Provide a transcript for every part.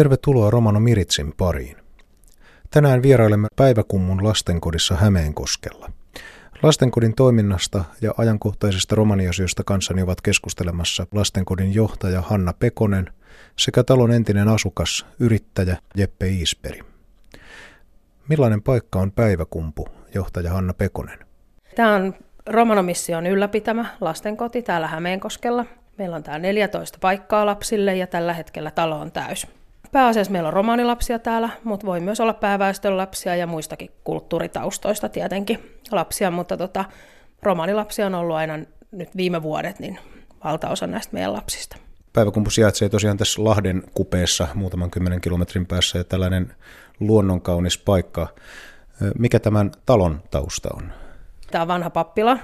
Tervetuloa Romano Miritsin pariin. Tänään vierailemme Päiväkummun lastenkodissa Hämeenkoskella. Lastenkodin toiminnasta ja ajankohtaisista romaniasioista kanssani ovat keskustelemassa lastenkodin johtaja Hanna Pekonen sekä talon entinen asukas, yrittäjä Jeppe Iisperi. Millainen paikka on Päiväkumpu, johtaja Hanna Pekonen? Tämä on Romanomission ylläpitämä lastenkoti täällä Hämeenkoskella. Meillä on täällä 14 paikkaa lapsille ja tällä hetkellä talo on täys. Pääasiassa meillä on romaanilapsia täällä, mutta voi myös olla pääväestön lapsia ja muistakin kulttuuritaustoista tietenkin lapsia, mutta tota, romaanilapsia on ollut aina nyt viime vuodet niin valtaosa näistä meidän lapsista. Päiväkumpu sijaitsee tosiaan tässä Lahden kupeessa muutaman kymmenen kilometrin päässä ja tällainen luonnonkaunis paikka. Mikä tämän talon tausta on? Tämä on vanha pappila,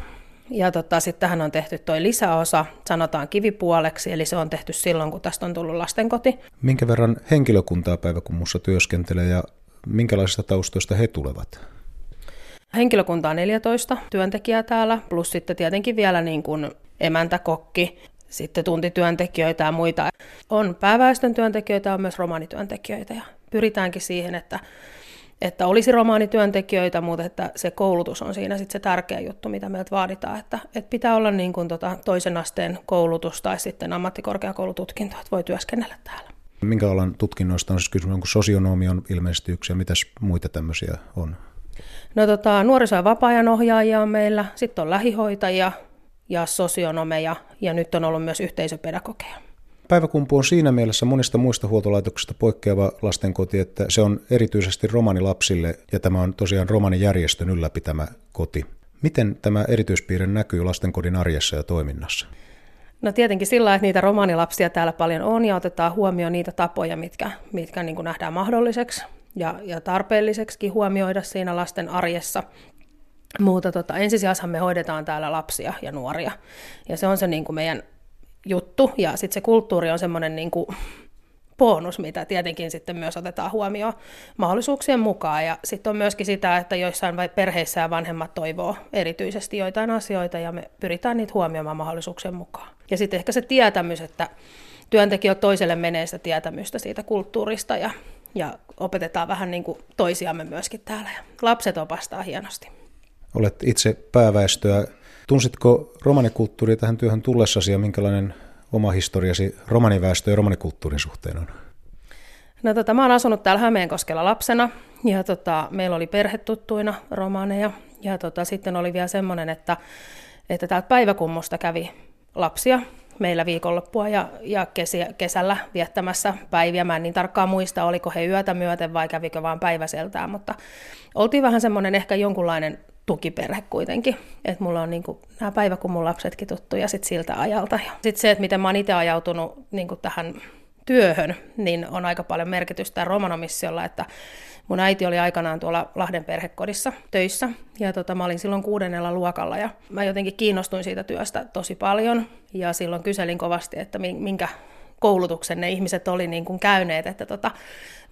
ja tota, sitten tähän on tehty tuo lisäosa, sanotaan kivipuoleksi, eli se on tehty silloin, kun tästä on tullut lastenkoti. Minkä verran henkilökuntaa päiväkummussa työskentelee ja minkälaisista taustoista he tulevat? Henkilökuntaa on 14 työntekijää täällä, plus sitten tietenkin vielä niin kuin emäntä, kokki, sitten tuntityöntekijöitä ja muita. On pääväestön työntekijöitä, on myös romanityöntekijöitä ja pyritäänkin siihen, että että olisi romaanityöntekijöitä, mutta että se koulutus on siinä sitten se tärkeä juttu, mitä meiltä vaaditaan, että, että pitää olla niin kuin tota toisen asteen koulutus tai sitten ammattikorkeakoulututkinto, että voi työskennellä täällä. Minkä alan tutkinnoista on siis kysymys, onko sosionomi on ilmeisesti yksi ja mitäs muita tämmöisiä on? No tota, nuoriso- ja vapaa-ajan ohjaajia on meillä, sitten on lähihoitajia ja sosionomeja ja nyt on ollut myös yhteisöpedagogeja. Päiväkumpu on siinä mielessä monista muista huoltolaitoksista poikkeava lastenkoti, että se on erityisesti romanilapsille ja tämä on tosiaan romanijärjestön ylläpitämä koti. Miten tämä erityispiirre näkyy lastenkodin arjessa ja toiminnassa? No tietenkin sillä, että niitä romanilapsia täällä paljon on ja otetaan huomioon niitä tapoja, mitkä, mitkä niin kuin nähdään mahdolliseksi ja, ja tarpeelliseksi huomioida siinä lasten arjessa. Mutta tota, ensisijaisesti me hoidetaan täällä lapsia ja nuoria. Ja se on se niin kuin meidän juttu, ja sitten se kulttuuri on semmoinen niin bonus, mitä tietenkin sitten myös otetaan huomioon mahdollisuuksien mukaan. Ja sitten on myöskin sitä, että joissain perheissä ja vanhemmat toivoo erityisesti joitain asioita, ja me pyritään niitä huomioimaan mahdollisuuksien mukaan. Ja sitten ehkä se tietämys, että työntekijä toiselle menee sitä tietämystä siitä kulttuurista, ja, ja opetetaan vähän niin kuin toisiamme myöskin täällä. Ja lapset opastaa hienosti. Olet itse pääväestöä Tunsitko romanikulttuuria tähän työhön tullessasi ja minkälainen oma historiasi romaniväestö ja romanikulttuurin suhteen on? No tota, mä oon asunut täällä Hämeenkoskella lapsena ja tota, meillä oli perhetuttuina romaneja ja tota, sitten oli vielä semmoinen, että, että täältä päiväkummusta kävi lapsia meillä viikonloppua ja, ja kesiä, kesällä viettämässä päiviä. Mä en niin tarkkaan muista, oliko he yötä myöten vai kävikö vaan päiväseltään, mutta oltiin vähän semmoinen ehkä jonkunlainen tukiperhe kuitenkin. Että mulla on niinku nämä päivä, kun mun lapsetkin tuttuja sit siltä ajalta. Sitten se, että miten mä oon itse ajautunut niinku tähän työhön, niin on aika paljon merkitystä romanomisiolla, että mun äiti oli aikanaan tuolla Lahden perhekodissa töissä, ja tota, mä olin silloin kuudennella luokalla, ja mä jotenkin kiinnostuin siitä työstä tosi paljon, ja silloin kyselin kovasti, että minkä koulutuksen ne ihmiset oli niin kuin käyneet, että tota,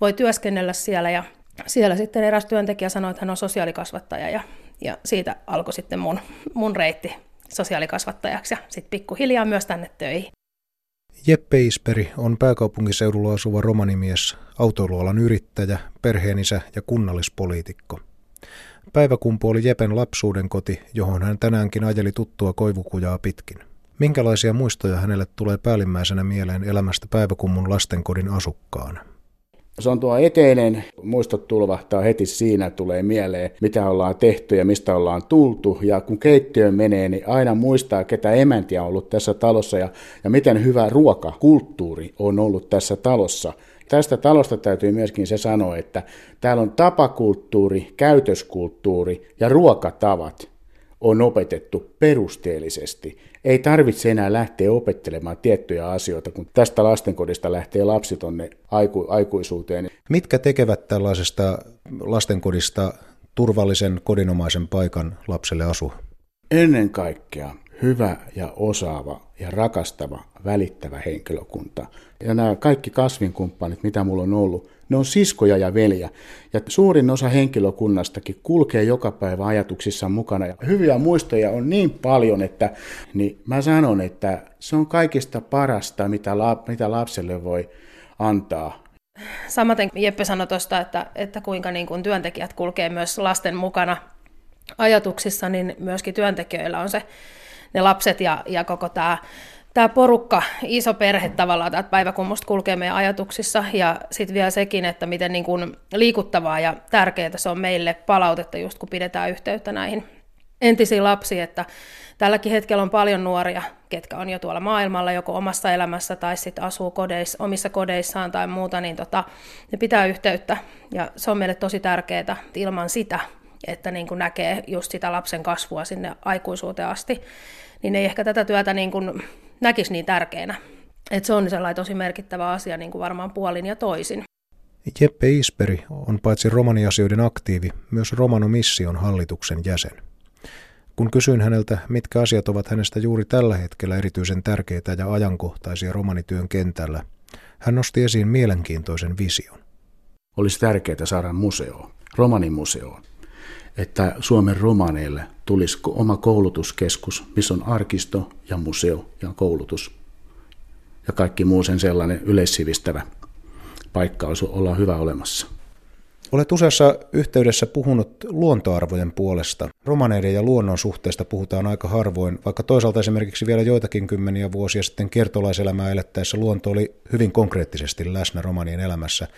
voi työskennellä siellä, ja siellä sitten eräs työntekijä sanoi, että hän on sosiaalikasvattaja, ja ja siitä alkoi sitten mun, mun reitti sosiaalikasvattajaksi ja sitten pikkuhiljaa myös tänne töihin. Jeppe Isperi on pääkaupunkiseudulla asuva romanimies, autoilualan yrittäjä, perheenisä ja kunnallispoliitikko. Päiväkumpu oli Jepen lapsuuden koti, johon hän tänäänkin ajeli tuttua koivukujaa pitkin. Minkälaisia muistoja hänelle tulee päällimmäisenä mieleen elämästä päiväkummun lastenkodin asukkaana? Se on tuo eteinen, muistot tulvahtaa heti siinä, tulee mieleen, mitä ollaan tehty ja mistä ollaan tultu. Ja kun keittiöön menee, niin aina muistaa, ketä emäntiä on ollut tässä talossa ja, ja miten hyvä ruokakulttuuri on ollut tässä talossa. Tästä talosta täytyy myöskin se sanoa, että täällä on tapakulttuuri, käytöskulttuuri ja ruokatavat on opetettu perusteellisesti. Ei tarvitse enää lähteä opettelemaan tiettyjä asioita, kun tästä lastenkodista lähtee lapsi tuonne aiku- aikuisuuteen. Mitkä tekevät tällaisesta lastenkodista turvallisen kodinomaisen paikan lapselle asua? Ennen kaikkea hyvä ja osaava ja rakastava, välittävä henkilökunta. Ja nämä kaikki kasvinkumppanit, mitä mulla on ollut, ne on siskoja ja velja. Ja suurin osa henkilökunnastakin kulkee joka päivä ajatuksissa mukana. Ja hyviä muistoja on niin paljon, että niin mä sanon, että se on kaikista parasta, mitä, la, mitä lapselle voi antaa. samaten Jeppe sanoi tuosta, että, että kuinka niin kuin työntekijät kulkee myös lasten mukana ajatuksissa, niin myöskin työntekijöillä on se, ne lapset ja, ja koko tämä tämä porukka, iso perhe tavallaan, tämä musta kulkee meidän ajatuksissa, ja sitten vielä sekin, että miten niin kuin liikuttavaa ja tärkeää se on meille palautetta, just kun pidetään yhteyttä näihin entisiin lapsiin, että tälläkin hetkellä on paljon nuoria, ketkä on jo tuolla maailmalla, joko omassa elämässä tai sitten asuu kodeissa, omissa kodeissaan tai muuta, niin tota, ne pitää yhteyttä, ja se on meille tosi tärkeää, ilman sitä, että niin kuin näkee just sitä lapsen kasvua sinne aikuisuuteen asti, niin ei ehkä tätä työtä niin kuin näkisi niin tärkeänä. Että se on sellainen tosi merkittävä asia niin kuin varmaan puolin ja toisin. Jeppe Isperi on paitsi romaniasioiden aktiivi, myös Romano Mission hallituksen jäsen. Kun kysyin häneltä, mitkä asiat ovat hänestä juuri tällä hetkellä erityisen tärkeitä ja ajankohtaisia romanityön kentällä, hän nosti esiin mielenkiintoisen vision. Olisi tärkeää saada museo, romanimuseo, että Suomen romaneille tulisi oma koulutuskeskus, missä on arkisto ja museo ja koulutus. Ja kaikki muu sen sellainen yleissivistävä paikka olisi olla hyvä olemassa. Olet useassa yhteydessä puhunut luontoarvojen puolesta. Romaneiden ja luonnon suhteesta puhutaan aika harvoin, vaikka toisaalta esimerkiksi vielä joitakin kymmeniä vuosia sitten kertolaiselämää elettäessä luonto oli hyvin konkreettisesti läsnä romanien elämässä.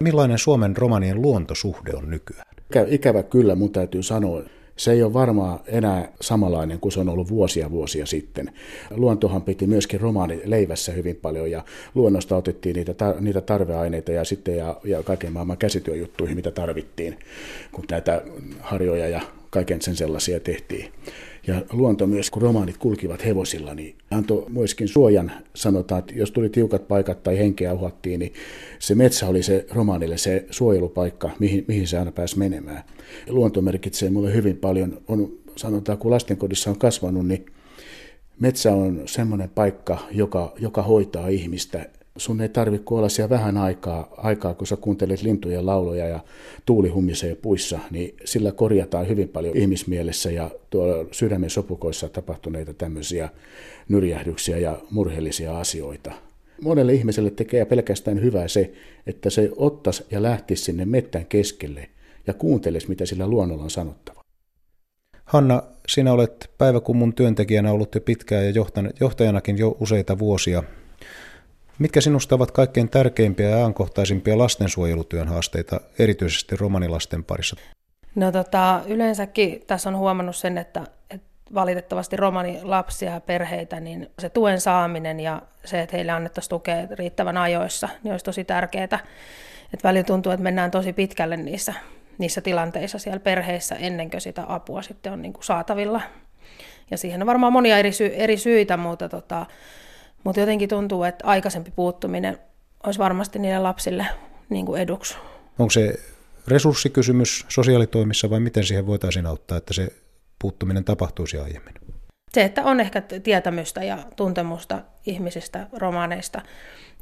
Millainen Suomen romanien luontosuhde on nykyään? Ikävä kyllä, mun täytyy sanoa, se ei ole varmaan enää samanlainen kuin se on ollut vuosia vuosia sitten. Luontohan piti myöskin romaani leivässä hyvin paljon ja luonnosta otettiin niitä, tar- niitä tarveaineita ja sitten ja, ja kaiken maailman käsityöjuttuihin, mitä tarvittiin, kun näitä harjoja ja kaiken sen sellaisia tehtiin. Ja luonto myös, kun romaanit kulkivat hevosilla, niin antoi myöskin suojan, sanotaan, että jos tuli tiukat paikat tai henkeä uhattiin, niin se metsä oli se romaanille se suojelupaikka, mihin, mihin se aina pääsi menemään. Luonto merkitsee mulle hyvin paljon, on, sanotaan, kun lastenkodissa on kasvanut, niin metsä on semmoinen paikka, joka, joka hoitaa ihmistä sun ei tarvitse olla siellä vähän aikaa, aikaa, kun sä kuuntelet lintujen lauloja ja tuuli humisee puissa, niin sillä korjataan hyvin paljon ihmismielessä ja tuolla sydämen sopukoissa tapahtuneita tämmöisiä nyrjähdyksiä ja murheellisia asioita. Monelle ihmiselle tekee pelkästään hyvää se, että se ottaisi ja lähtisi sinne mettän keskelle ja kuuntelisi, mitä sillä luonnolla on sanottava. Hanna, sinä olet päiväkummun työntekijänä ollut jo pitkään ja johtajanakin jo useita vuosia. Mitkä sinusta ovat kaikkein tärkeimpiä ja ajankohtaisimpia lastensuojelutyön haasteita, erityisesti romanilasten parissa? No tota, yleensäkin tässä on huomannut sen, että, että valitettavasti romanilapsia ja perheitä, niin se tuen saaminen ja se, että heille annettaisiin tukea riittävän ajoissa, niin olisi tosi tärkeää. Että välillä tuntuu, että mennään tosi pitkälle niissä, niissä tilanteissa siellä perheissä ennen kuin sitä apua sitten on niin kuin saatavilla. Ja siihen on varmaan monia eri, sy- eri syitä, mutta tota, mutta jotenkin tuntuu, että aikaisempi puuttuminen olisi varmasti niille lapsille niin kuin eduksi. Onko se resurssikysymys sosiaalitoimissa vai miten siihen voitaisiin auttaa, että se puuttuminen tapahtuisi aiemmin? Se, että on ehkä tietämystä ja tuntemusta ihmisistä, romaaneista,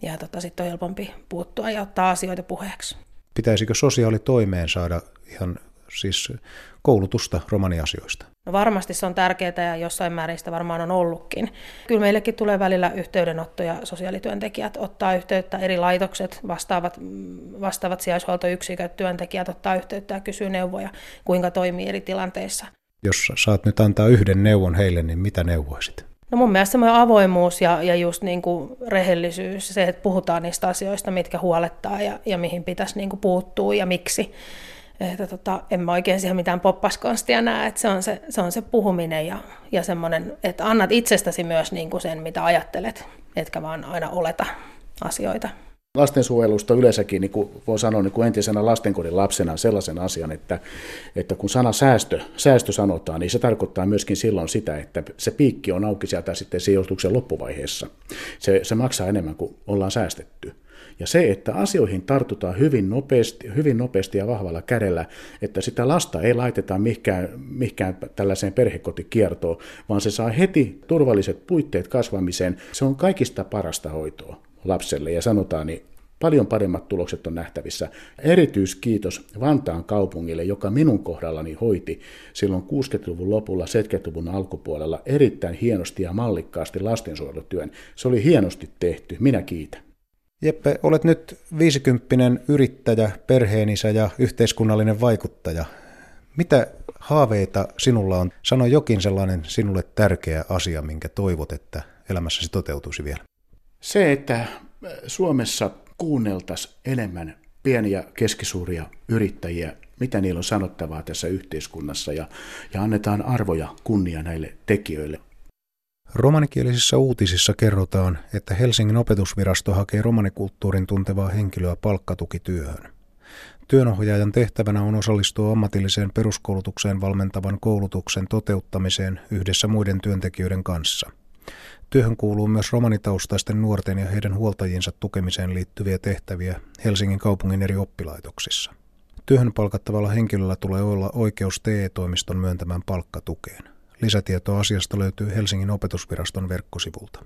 ja tota, sitten on helpompi puuttua ja ottaa asioita puheeksi. Pitäisikö sosiaalitoimeen saada ihan siis koulutusta romaniasioista? No varmasti se on tärkeää ja jossain määrin sitä varmaan on ollutkin. Kyllä meillekin tulee välillä yhteydenottoja, sosiaalityöntekijät ottaa yhteyttä, eri laitokset, vastaavat, vastaavat sijaishuoltoyksiköt, työntekijät ottaa yhteyttä ja kysyy neuvoja, kuinka toimii eri tilanteissa. Jos saat nyt antaa yhden neuvon heille, niin mitä neuvoisit? No mun mielestä semmoinen avoimuus ja, ja just niin kuin rehellisyys, se, että puhutaan niistä asioista, mitkä huolettaa ja, ja mihin pitäisi niin kuin puuttua ja miksi että tota, en mä oikein siihen mitään poppaskonstia näe, että se on se, se, on se puhuminen ja, ja semmoinen, että annat itsestäsi myös niin kuin sen, mitä ajattelet, etkä vaan aina oleta asioita. Lastensuojelusta yleensäkin, niin kuin voi sanoa niin kuin entisenä lastenkodin lapsena sellaisen asian, että, että kun sana säästö, säästö sanotaan, niin se tarkoittaa myöskin silloin sitä, että se piikki on auki sieltä sitten sijoituksen loppuvaiheessa. Se, se maksaa enemmän kuin ollaan säästetty. Ja se, että asioihin tartutaan hyvin nopeasti, hyvin nopeasti ja vahvalla kädellä, että sitä lasta ei laiteta mihinkään, mihinkään tällaiseen perhekotikiertoon, vaan se saa heti turvalliset puitteet kasvamiseen. Se on kaikista parasta hoitoa lapselle ja sanotaan, niin paljon paremmat tulokset on nähtävissä. Erityiskiitos Vantaan kaupungille, joka minun kohdallani hoiti silloin 60-luvun lopulla, 70-luvun alkupuolella erittäin hienosti ja mallikkaasti lastensuojelutyön. Se oli hienosti tehty. Minä kiitän. Jeppe, olet nyt viisikymppinen yrittäjä, perheenisä ja yhteiskunnallinen vaikuttaja. Mitä haaveita sinulla on? Sano jokin sellainen sinulle tärkeä asia, minkä toivot, että elämässäsi toteutuisi vielä. Se, että Suomessa kuunneltaisiin enemmän pieniä keskisuuria yrittäjiä, mitä niillä on sanottavaa tässä yhteiskunnassa ja, ja annetaan arvoja kunnia näille tekijöille. Romanikielisissä uutisissa kerrotaan, että Helsingin opetusvirasto hakee romanikulttuurin tuntevaa henkilöä palkkatukityöhön. Työnohjaajan tehtävänä on osallistua ammatilliseen peruskoulutukseen valmentavan koulutuksen toteuttamiseen yhdessä muiden työntekijöiden kanssa. Työhön kuuluu myös romanitaustaisten nuorten ja heidän huoltajiensa tukemiseen liittyviä tehtäviä Helsingin kaupungin eri oppilaitoksissa. Työhön palkattavalla henkilöllä tulee olla oikeus TE-toimiston myöntämään palkkatukeen. Lisätietoa asiasta löytyy Helsingin opetusviraston verkkosivulta.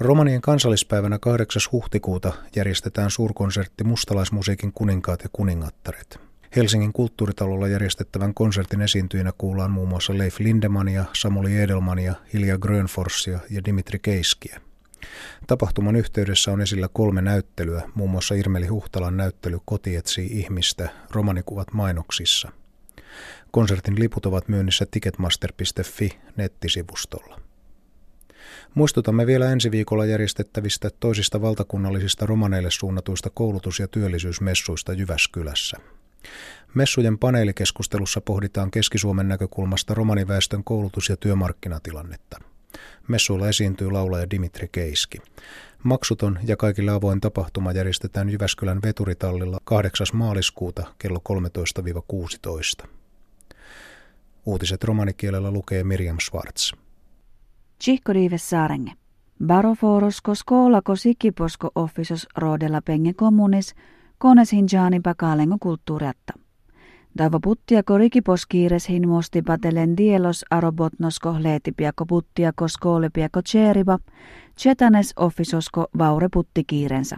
Romanien kansallispäivänä 8. huhtikuuta järjestetään suurkonsertti Mustalaismusiikin kuninkaat ja kuningattaret. Helsingin kulttuuritalolla järjestettävän konsertin esiintyjinä kuullaan muun muassa Leif Lindemania, Samuli Edelmania, Hilja Grönforsia ja Dimitri Keiskiä. Tapahtuman yhteydessä on esillä kolme näyttelyä, muun muassa Irmeli Huhtalan näyttely Koti etsii ihmistä, romanikuvat mainoksissa – Konsertin liput ovat myynnissä ticketmaster.fi nettisivustolla. Muistutamme vielä ensi viikolla järjestettävistä toisista valtakunnallisista romaneille suunnatuista koulutus- ja työllisyysmessuista Jyväskylässä. Messujen paneelikeskustelussa pohditaan Keski-Suomen näkökulmasta romaniväestön koulutus- ja työmarkkinatilannetta. Messuilla esiintyy laulaja Dimitri Keiski. Maksuton ja kaikille avoin tapahtuma järjestetään Jyväskylän veturitallilla 8. maaliskuuta kello 13-16. Uutiset romanikielellä lukee Miriam Schwartz. Tsihkodiive saarenge. Baroforosko skoolako sikiposko offisos roodella penge kommunis, kones hinjaani pakalengo kulttuuriatta. Dava puttiako rikiposkiires hin mosti patelen dielos arobotnosko leetipiako puttiako skoolepiako tseeriba, chetanes offisosko vaure puttikiirensa.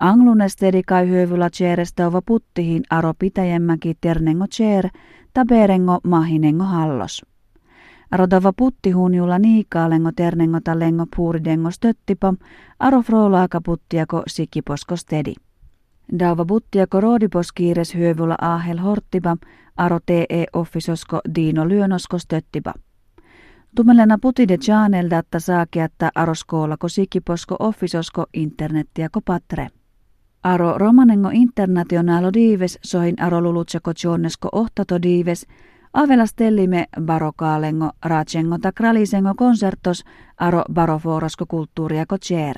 Anglunes kai hyövyllä tseerestä ova puttihin aro pitäjemmäki ternengo tseer, taberengo mahinengo hallos. Arodava puttihunjulla niikaalengo ternengo talengo puuridengo stöttipa, aro frolaaka puttiako sikiposko stedi. Dauva puttiako roodipos kiires hyövyllä aahel horttipa, aro tee offisosko diino lyönosko stöttipa. Tumelena putide chanel datta saakeatta aroskoolako sikiposko offisosko internettiako patre. Aro romanengo internationalo dives sohin aro lulutsako tjonnesko ohtato dives, avela stellime barokaalengo raatsengo ta kralisengo konsertos aro baroforosko kulttuuriako tjer.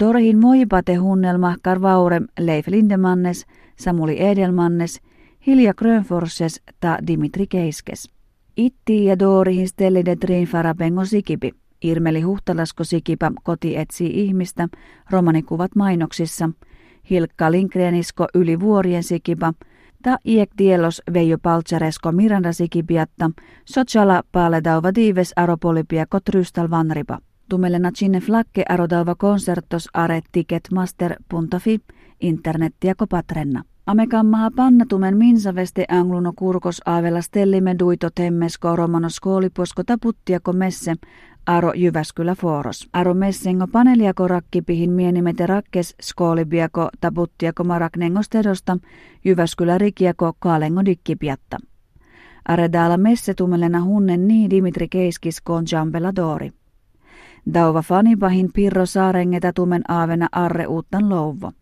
Dorhin moipate hunnelma karvaurem Leif Lindemannes, Samuli Edelmannes, Hilja Grönforses ta Dimitri Keiskes. Itti ja Dorihin stellide trinfarapengo sikipi. Irmeli Huhtalasko Sikipä koti etsii ihmistä, romanikuvat mainoksissa, Hilkka Lindgrenisko yli vuorien sikipa, ta iek dielos Veijo Paltsaresko Miranda sikipiatta, sociala paaledauva diives aropolipia kotrystal vanripa. Tumelena cinne flakke arodauva konsertos are ticketmaster.fi, internettiä kopatrenna. Amekammaha pannatumen minsaveste angluno kurkos aavella stellime duito temmesko romano skooliposko taputtiako messe, Aro Jyväskylä Foros. Aro messengo paneliako rakkipihin mienimete rakkes skoolibiako taputtiako maraknengo stedosta Jyväskylä rikiako kaalengo dikkipiatta. Aredala messe tumelena hunnen niin Dimitri Keiskis jambela dori. Dauva fanipahin Pirro Saarengeta tumen aavena arre uuttan louvo.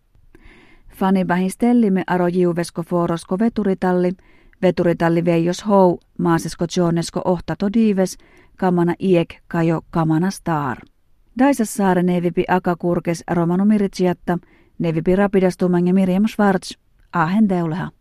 Fanipahin stellime aro jiuvesko forosko veturitalli, veturitalli veijos hou, maasesko jonesko ohtato diives, kamana iek kajo kamana star. saare nevipi akakurkes romano miritsiatta, nevipi rapidastumange Miriam Schwarz, ahen deuleha.